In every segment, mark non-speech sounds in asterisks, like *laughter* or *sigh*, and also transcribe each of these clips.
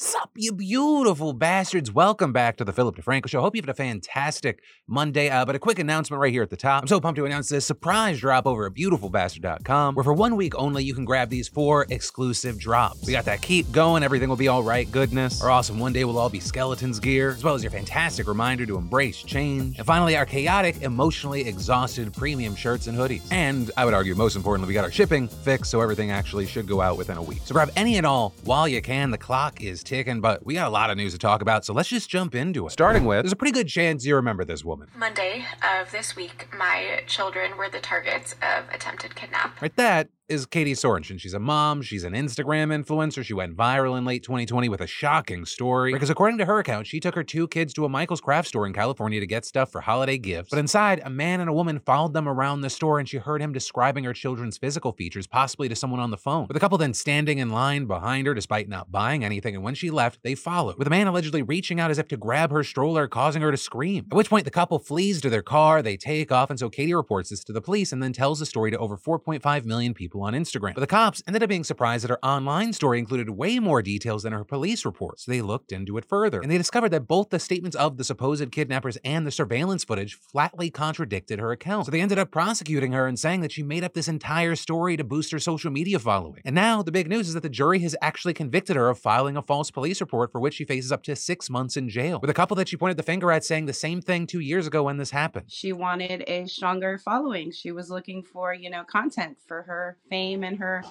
Sup, you beautiful bastards. Welcome back to the Philip DeFranco Show. Hope you've had a fantastic Monday. Uh, but a quick announcement right here at the top. I'm so pumped to announce this surprise drop over at beautifulbastard.com, where for one week only you can grab these four exclusive drops. We got that keep going, everything will be all right goodness. Our awesome one day will all be skeletons gear, as well as your fantastic reminder to embrace change. And finally, our chaotic, emotionally exhausted premium shirts and hoodies. And I would argue, most importantly, we got our shipping fixed, so everything actually should go out within a week. So grab any and all while you can. The clock is ticking, but we got a lot of news to talk about, so let's just jump into it. Starting with, there's a pretty good chance you remember this woman. Monday of this week, my children were the targets of attempted kidnap. Right, that is Katie Sorensen. She's a mom, she's an Instagram influencer. She went viral in late 2020 with a shocking story. Because according to her account, she took her two kids to a Michael's craft store in California to get stuff for holiday gifts. But inside, a man and a woman followed them around the store and she heard him describing her children's physical features, possibly to someone on the phone. With the couple then standing in line behind her despite not buying anything, and when she left, they followed, with a man allegedly reaching out as if to grab her stroller, causing her to scream. At which point, the couple flees to their car, they take off, and so Katie reports this to the police and then tells the story to over 4.5 million people on Instagram. But the cops ended up being surprised that her online story included way more details than her police reports. So they looked into it further, and they discovered that both the statements of the supposed kidnappers and the surveillance footage flatly contradicted her account. So they ended up prosecuting her and saying that she made up this entire story to boost her social media following. And now the big news is that the jury has actually convicted her of filing a false police report for which she faces up to six months in jail. With a couple that she pointed the finger at saying the same thing two years ago when this happened. She wanted a stronger following. She was looking for, you know, content for her fame and her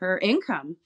her income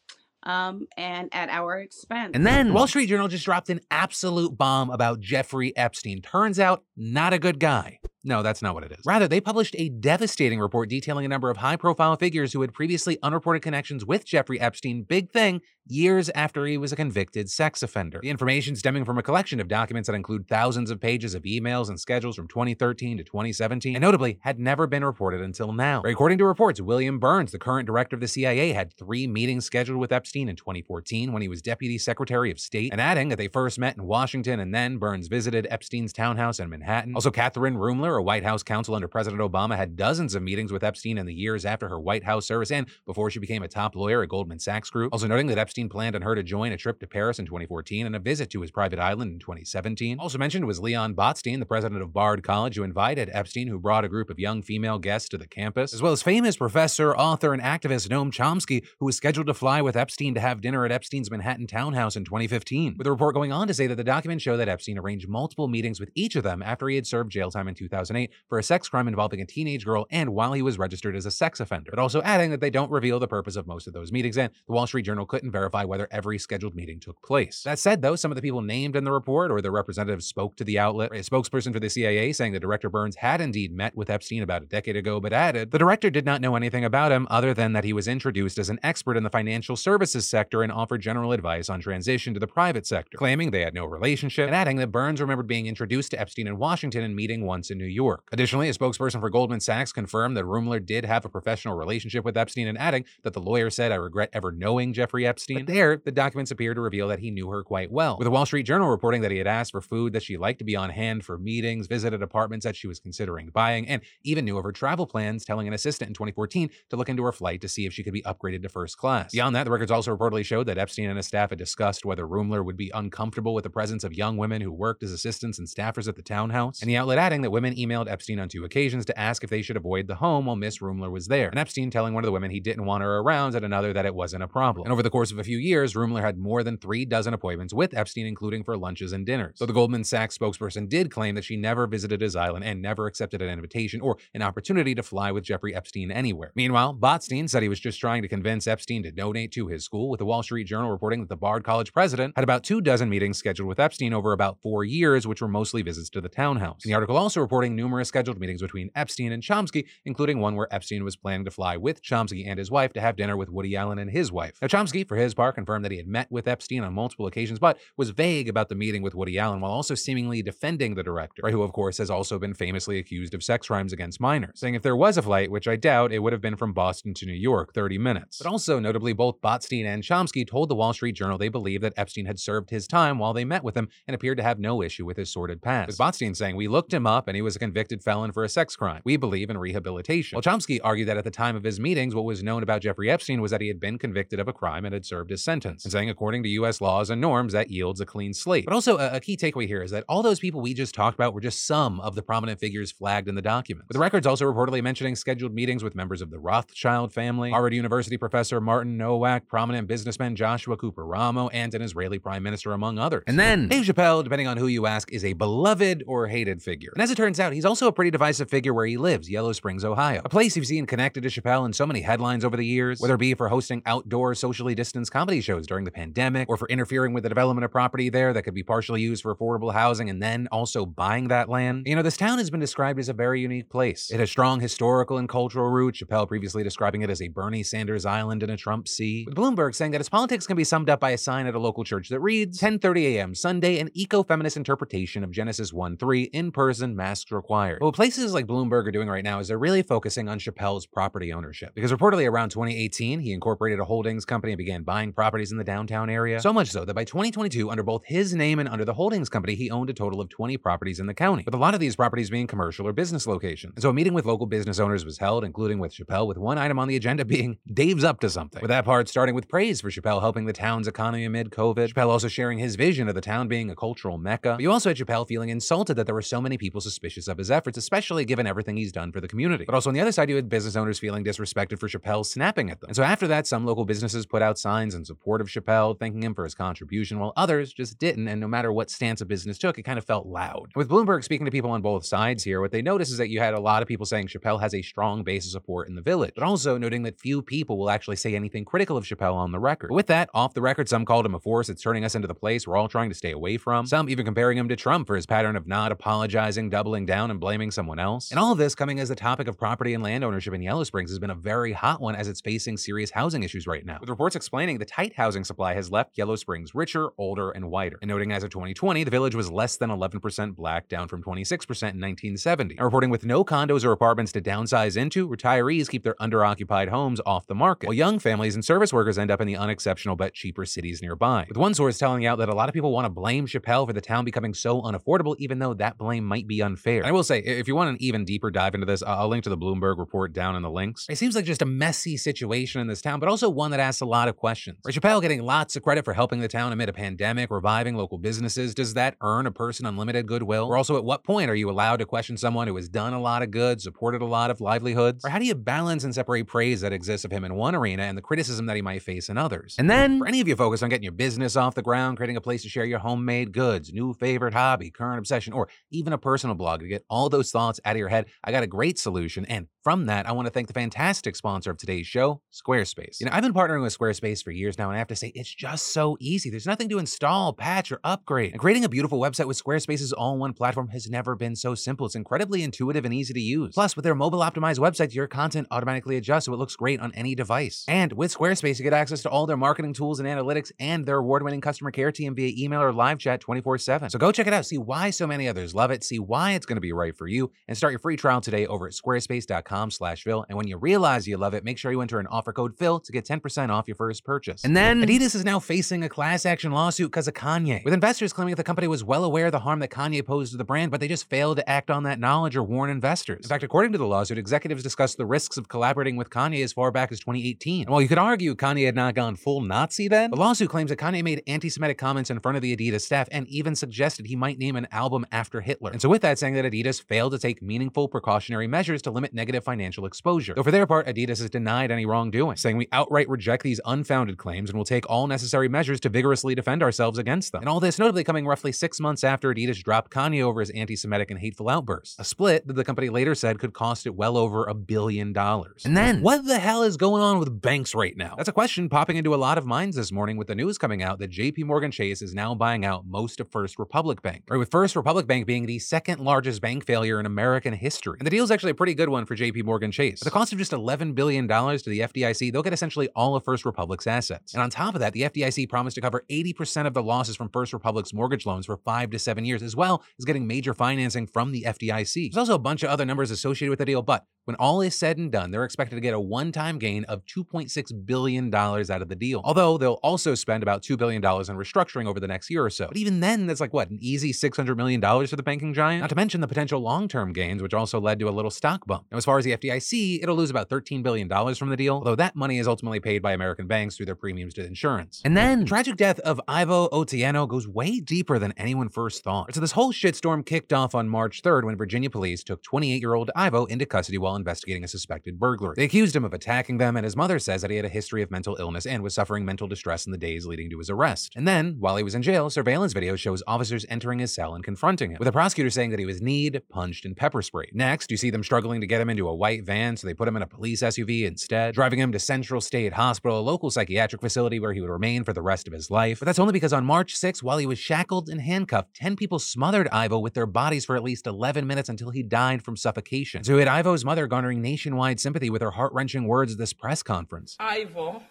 um, and at our expense. And then Wall Street Journal just dropped an absolute bomb about Jeffrey Epstein. Turns out, not a good guy. No, that's not what it is. Rather, they published a devastating report detailing a number of high profile figures who had previously unreported connections with Jeffrey Epstein, big thing, years after he was a convicted sex offender. The information stemming from a collection of documents that include thousands of pages of emails and schedules from 2013 to 2017, and notably had never been reported until now. According to reports, William Burns, the current director of the CIA, had three meetings scheduled with Epstein in 2014 when he was Deputy Secretary of State, and adding that they first met in Washington and then Burns visited Epstein's townhouse in Manhattan. Also, Kathryn Ruemmler, a White House counsel under President Obama, had dozens of meetings with Epstein in the years after her White House service and before she became a top lawyer at Goldman Sachs Group. Also noting that Epstein planned on her to join a trip to Paris in 2014 and a visit to his private island in 2017. Also mentioned was Leon Botstein, the president of Bard College, who invited Epstein, who brought a group of young female guests to the campus, as well as famous professor, author, and activist Noam Chomsky, who was scheduled to fly with Epstein to have dinner at Epstein's Manhattan townhouse in 2015. With the report going on to say that the documents show that Epstein arranged multiple meetings with each of them after he had served jail time in 2008 for a sex crime involving a teenage girl and while he was registered as a sex offender, but also adding that they don't reveal the purpose of most of those meetings, and the Wall Street Journal couldn't verify whether every scheduled meeting took place. That said, though, some of the people named in the report or their representatives spoke to the outlet. A spokesperson for the CIA saying that Director Burns had indeed met with Epstein about a decade ago, but added the director did not know anything about him other than that he was introduced as an expert in the financial services sector and offered general advice on transition to the private sector, claiming they had no relationship, and adding that Burns remembered being introduced to Epstein in Washington and meeting once in New York. Additionally, a spokesperson for Goldman Sachs confirmed that Ruemmler did have a professional relationship with Epstein and adding that the lawyer said, I regret ever knowing Jeffrey Epstein. But there, the documents appear to reveal that he knew her quite well, with the Wall Street Journal reporting that he had asked for food that she liked to be on hand for meetings, visited apartments that she was considering buying, and even knew of her travel plans, telling an assistant in 2014 to look into her flight to see if she could be upgraded to first class. Beyond that, the records also reportedly showed that Epstein and his staff had discussed whether Ruemmler would be uncomfortable with the presence of young women who worked as assistants and staffers at the townhouse, and the outlet adding that women emailed Epstein on two occasions to ask if they should avoid the home while Miss Ruemmler was there, and Epstein telling one of the women he didn't want her around and another that it wasn't a problem. And over the course of a few years, Ruemmler had more than three dozen appointments with Epstein, including for lunches and dinners. So the Goldman Sachs spokesperson did claim that she never visited his island and never accepted an invitation or an opportunity to fly with Jeffrey Epstein anywhere. Meanwhile, Botstein said he was just trying to convince Epstein to donate to his school, with the Wall Street Journal reporting that the Bard College president had about two dozen meetings scheduled with Epstein over about four years, which were mostly visits to the townhouse. And the article also reporting numerous scheduled meetings between Epstein and Chomsky, including one where Epstein was planning to fly with Chomsky and his wife to have dinner with Woody Allen and his wife. Now, Chomsky, for his part, confirmed that he had met with Epstein on multiple occasions, but was vague about the meeting with Woody Allen while also seemingly defending the director, right, who, of course, has also been famously accused of sex crimes against minors, saying if there was a flight, which I doubt, it would have been from Boston to New York, 30 minutes. But also, notably, both Botstein and Chomsky told the Wall Street Journal they believed that Epstein had served his time while they met with him and appeared to have no issue with his sordid past. With Botstein saying, We looked him up and he was a convicted felon for a sex crime. We believe in rehabilitation. While Chomsky argued that at the time of his meetings, what was known about Jeffrey Epstein was that he had been convicted of a crime and had served served his sentence, and saying according to U.S. laws and norms, that yields a clean slate. But also, a, a key takeaway here is that all those people we just talked about were just some of the prominent figures flagged in the document. With the records also reportedly mentioning scheduled meetings with members of the Rothschild family, Harvard University professor Martin Nowak, prominent businessman Joshua Cooper Ramo, and an Israeli prime minister, among others. And then, Dave Chappelle, depending on who you ask, is a beloved or hated figure. And as it turns out, he's also a pretty divisive figure where he lives, Yellow Springs, Ohio. A place you've seen connected to Chappelle in so many headlines over the years, whether it be for hosting outdoor, socially distanced comedy shows during the pandemic, or for interfering with the development of property there that could be partially used for affordable housing and then also buying that land. You know, this town has been described as a very unique place. It has strong historical and cultural roots, Chappelle previously describing it as a Bernie Sanders island in a Trump sea, with Bloomberg saying that its politics can be summed up by a sign at a local church that reads 10:30 a.m. Sunday, an eco-feminist interpretation of Genesis 1:3, in-person, masks required. But what places like Bloomberg are doing right now is they're really focusing on Chappelle's property ownership, because reportedly around 2018 he incorporated a holdings company and began buying properties in the downtown area. So much so that by 2022, under both his name and under the holdings company, he owned a total of 20 properties in the county, with a lot of these properties being commercial or business locations. And so a meeting with local business owners was held, including with Chappelle, with one item on the agenda *laughs* being Dave's up to something. With that part starting with praise for Chappelle helping the town's economy amid COVID. Chappelle also sharing his vision of the town being a cultural mecca. But you also had Chappelle feeling insulted that there were so many people suspicious of his efforts, especially given everything he's done for the community. But also on the other side, you had business owners feeling disrespected for Chappelle snapping at them. And so after that, some local businesses put out signs in support of Chappelle, thanking him for his contribution, while others just didn't. And no matter what stance a business took, it kind of felt loud. With Bloomberg speaking to people on both sides here, what they notice is that you had a lot of people saying Chappelle has a strong base of support in the village, but also noting that few people will actually say anything critical of Chappelle on the record. But with that, off the record, some called him a force that's turning us into the place we're all trying to stay away from. Some even comparing him to Trump for his pattern of not apologizing, doubling down, and blaming someone else. And all of this coming as the topic of property and land ownership in Yellow Springs has been a very hot one as it's facing serious housing issues right now. With reports explaining the tight housing supply has left Yellow Springs richer, older, and whiter. And noting as of 2020, the village was less than 11% black, down from 26% in 1970. And reporting with no condos or apartments to downsize into, retirees keep their underoccupied homes off the market, while young families and service workers end up in the unexceptional but cheaper cities nearby. With one source telling out that a lot of people want to blame Chappelle for the town becoming so unaffordable, even though that blame might be unfair. And I will say, if you want an even deeper dive into this, I'll link to the Bloomberg report down in the links. It seems like just a messy situation in this town, but also one that asks a lot of questions. Right, Chappelle getting lots of credit for helping the town amid a pandemic, reviving local businesses. Does that earn a person unlimited goodwill? Or also, at what point are you allowed to question someone who has done a lot of good, supported a lot of livelihoods? Or how do you balance and separate praise that exists of him in one arena and the criticism that he might face in others? And then, for any of you focused on getting your business off the ground, creating a place to share your homemade goods, new favorite hobby, current obsession, or even a personal blog to get all those thoughts out of your head, I got a great solution. And from that, I want to thank the fantastic sponsor of today's show, Squarespace. You know, I've been partnering with Squarespace for years now, and I have to say, it's just so easy. There's nothing to install, patch, or upgrade. And creating a beautiful website with Squarespace's all in one platform has never been so simple. It's incredibly intuitive and easy to use. Plus, with their mobile optimized websites, your content automatically adjusts so it looks great on any device. And with Squarespace, you get access to all their marketing tools and analytics and their award winning customer care team via email or live chat 24 7. So go check it out, see why so many others love it, see why it's going to be right for you, and start your free trial today over at squarespace.com slash Phil. And when you realize you love it, make sure you enter an offer code Phil to get 10% off your first purchase. And then Adidas is now facing a class action lawsuit because of Kanye, with investors claiming that the company was well aware of the harm that Kanye posed to the brand, but they just failed to act on that knowledge or warn investors. In fact, according to the lawsuit, executives discussed the risks of collaborating with Kanye as far back as 2018. And while you could argue Kanye had not gone full Nazi then, the lawsuit claims that Kanye made anti-Semitic comments in front of the Adidas staff and even suggested he might name an album after Hitler. And so with that, saying that Adidas failed to take meaningful precautionary measures to limit negative financial exposure. Though for their part, Adidas has denied any wrongdoing, saying we outright reject these unfounded claims and will take all necessary measures to vigorously defend ourselves against them. And all this notably coming roughly six months after Adidas dropped Kanye over his anti-Semitic and hateful outbursts. A split that the company later said could cost it well over a billion dollars. And then, what the hell is going on with banks right now? That's a question popping into a lot of minds this morning with the news coming out that JP Morgan Chase is now buying out most of First Republic Bank. Right, with First Republic Bank being the second largest bank failure in American history. And the deal is actually a pretty good one for JP Morgan Chase. At the cost of just $11 billion to the FDIC, they'll get essentially all of First Republic's assets. And on top of that, the FDIC promised to cover 80% of the losses from First Republic's mortgage loans for five to seven years, as well as getting major financing from the FDIC. There's also a bunch of other numbers associated with the deal, but when all is said and done, they're expected to get a one time gain of $2.6 billion out of the deal. Although they'll also spend about $2 billion in restructuring over the next year or so. But even then, that's like what, an easy $600 million for the banking giant? Not to mention the potential long term gains, which also led to a little stock bump. Now, as far as the FDIC, it'll lose about $13 billion from the deal, although that money is ultimately paid by American banks through their premiums to insurance. And then the tragic death of Irvo Otieno goes way deeper than anyone first thought. So this whole shitstorm kicked off on March 3rd when Virginia police took 28-year-old Irvo into custody while investigating a suspected burglary. They accused him of attacking them, and his mother says that he had a history of mental illness and was suffering mental distress in the days leading to his arrest. And then, while he was in jail, surveillance video shows officers entering his cell and confronting him, with the prosecutor saying that he was kneed, punched, and pepper sprayed. Next, you see them struggling to get him into a white van, so they put him in a police SUV instead, driving him to Central State Hospital, a local psychiatric facility where he would remain for the rest of his life. But that's only because on March 6, while he was shackled and handcuffed, 10 people smothered Irvo with their bodies for at least 11 minutes until he died from suffocation. So had Irvo's mother garnering nationwide sympathy with her heart-wrenching words at this press conference. Irvo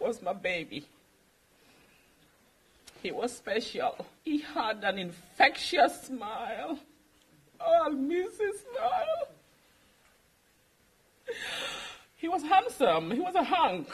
was my baby. He was special. He had an infectious smile. Oh, I'll miss his smile. He was handsome. He was a hunk.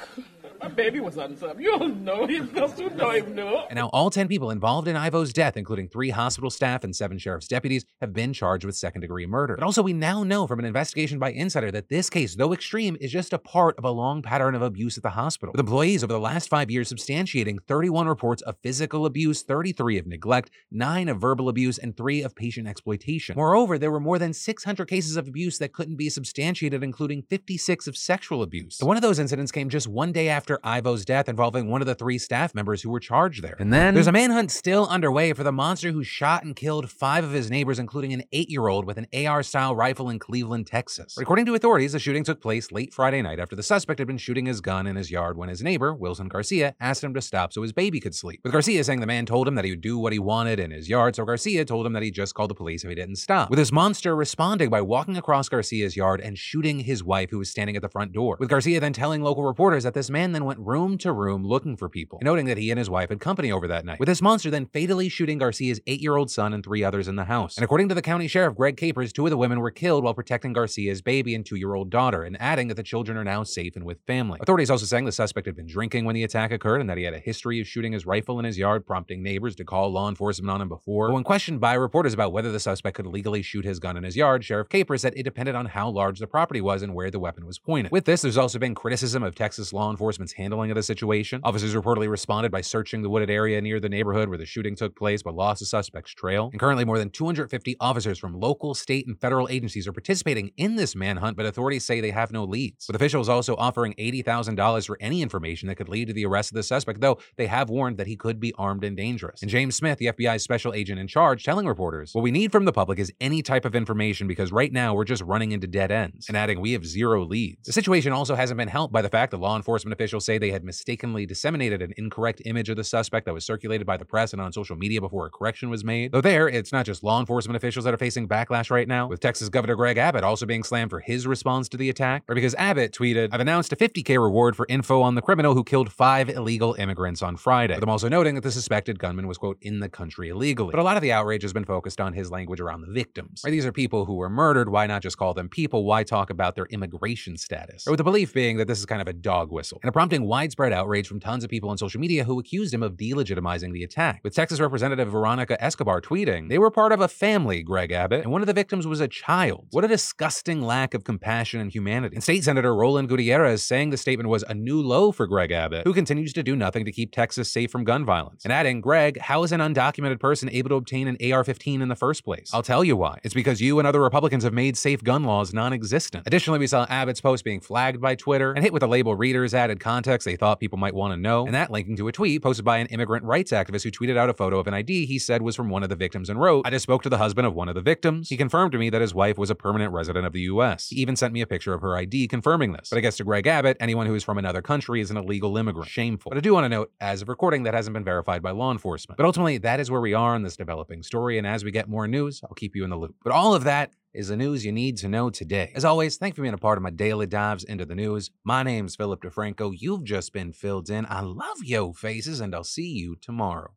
My baby was handsome. You all know him. Those who know him know. And now all 10 people involved in Irvo's death, including three hospital staff and seven sheriff's deputies, have been charged with second degree murder. But also we now know from an investigation by Insider that this case, though extreme, is just a part of a long pattern of abuse at the hospital, with employees over the last five years substantiating 31 reports of physical abuse, 33 of neglect, 9 of verbal abuse, and 3 of patient exploitation. Moreover, there were more than 600 cases of abuse that couldn't be substantiated, including 56 of sexual abuse. And one of those incidents came just one day after Irvo's death involving one of the three staff members who were charged there. And then there's a manhunt still underway for the monster who shot and killed five of his neighbors, including an eight-year-old with an AR-style rifle in Cleveland, Texas. According to authorities, the shooting took place late Friday night after the suspect had been shooting his gun in his yard when his neighbor, Wilson Garcia, asked him to stop so his baby could sleep. With Garcia saying the man told him that he would do what he wanted in his yard, so Garcia told him that he'd just call the police if he didn't stop. With this monster responding by walking across Garcia's yard and shooting his wife who was standing at the front door. With Garcia then telling local reporters that this man then went room to room looking for people, noting that he and his wife had company over that night. With this monster then fatally shooting Garcia's eight-year-old son and three others in the house. And according to the county sheriff, Greg Capers, two of the women were killed while protecting Garcia's baby and two-year-old daughter, and adding that the children are now safe and with family. Authorities also saying the suspect had been drinking when the attack occurred and that he had a history of shooting his rifle in his yard, prompting neighbors to call law enforcement on him before. But when questioned by reporters about whether the suspect could legally shoot his gun in his yard, Sheriff Capers said it depended on how large the property was and where the weapon was pointed. With this, there's also been criticism of Texas law enforcement's handling of the situation. Officers reportedly responded by searching the wooded area near the neighborhood where the shooting took place, but lost the suspect's trail. And currently, more than 250 officers from local, state, and federal agencies are participating in this manhunt, but authorities say they have no leads. With officials also offering $80,000 for any information that could lead to the arrest of the suspect, though they have warned that he could be armed and dangerous. And James Smith, the FBI's special agent in charge, telling reporters, What we need from the public is any type of information because right now we're just running into dead ends. And adding, We have zero leads. The situation also hasn't been helped by the fact that law enforcement officials say they had mistakenly disseminated an incorrect image of the suspect that was circulated by the press and on social media before a correction was made. Though there, it's not just law enforcement officials that are facing backlash right now, with Texas Governor Greg Abbott also being slammed for his response to the attack, or because Abbott tweeted, I've announced a 50k reward for info on the criminal who killed five illegal immigrants on Friday. Him also noting that the suspected gunman was, quote, in the country illegally. But a lot of the outrage has been focused on his language around the victims. Right? These are people who were murdered. Why not just call them people? Why talk about their immigration status? Or with the belief being that this is kind of a dog whistle, and prompting widespread outrage from tons of people on social media who accused him of delegitimizing the attack. With Texas Representative Veronica Escobar tweeting, they were part of a family, Greg Abbott, and one of the victims was a child. What a disgusting lack of compassion and humanity. And State Senator Roland Gutierrez saying the statement was a new low for Greg Abbott, who continues to do nothing to keep Texas safe from gun violence. And adding, Greg, how is an undocumented person able to obtain an AR 15 in the first place? I'll tell you why. It's because you and other Republicans have made safe gun laws non existent. Additionally, we saw Abbott's post being flagged by Twitter and hit with a label readers added context they thought people might want to know, and that linking to a tweet posted by an immigrant rights activist who tweeted out a photo of an ID he said was from one of the victims and wrote, I just spoke to the husband of one of the victims. He confirmed to me that his wife was a permanent resident of the US. He even sent me a picture of her ID confirming this. But I guess to Greg Abbott, anyone who is from another country is an illegal immigrant. Shameful. But I do want to note, as of recording, that hasn't been verified by law enforcement. But ultimately, that is where we are in this developing story, and as we get more news, I'll keep you in the loop. But all of that is the news you need to know today. As always, thank you for being a part of my daily dives into the news. My name's Philip DeFranco. You've just been filled in. I love yo faces, and I'll see you tomorrow.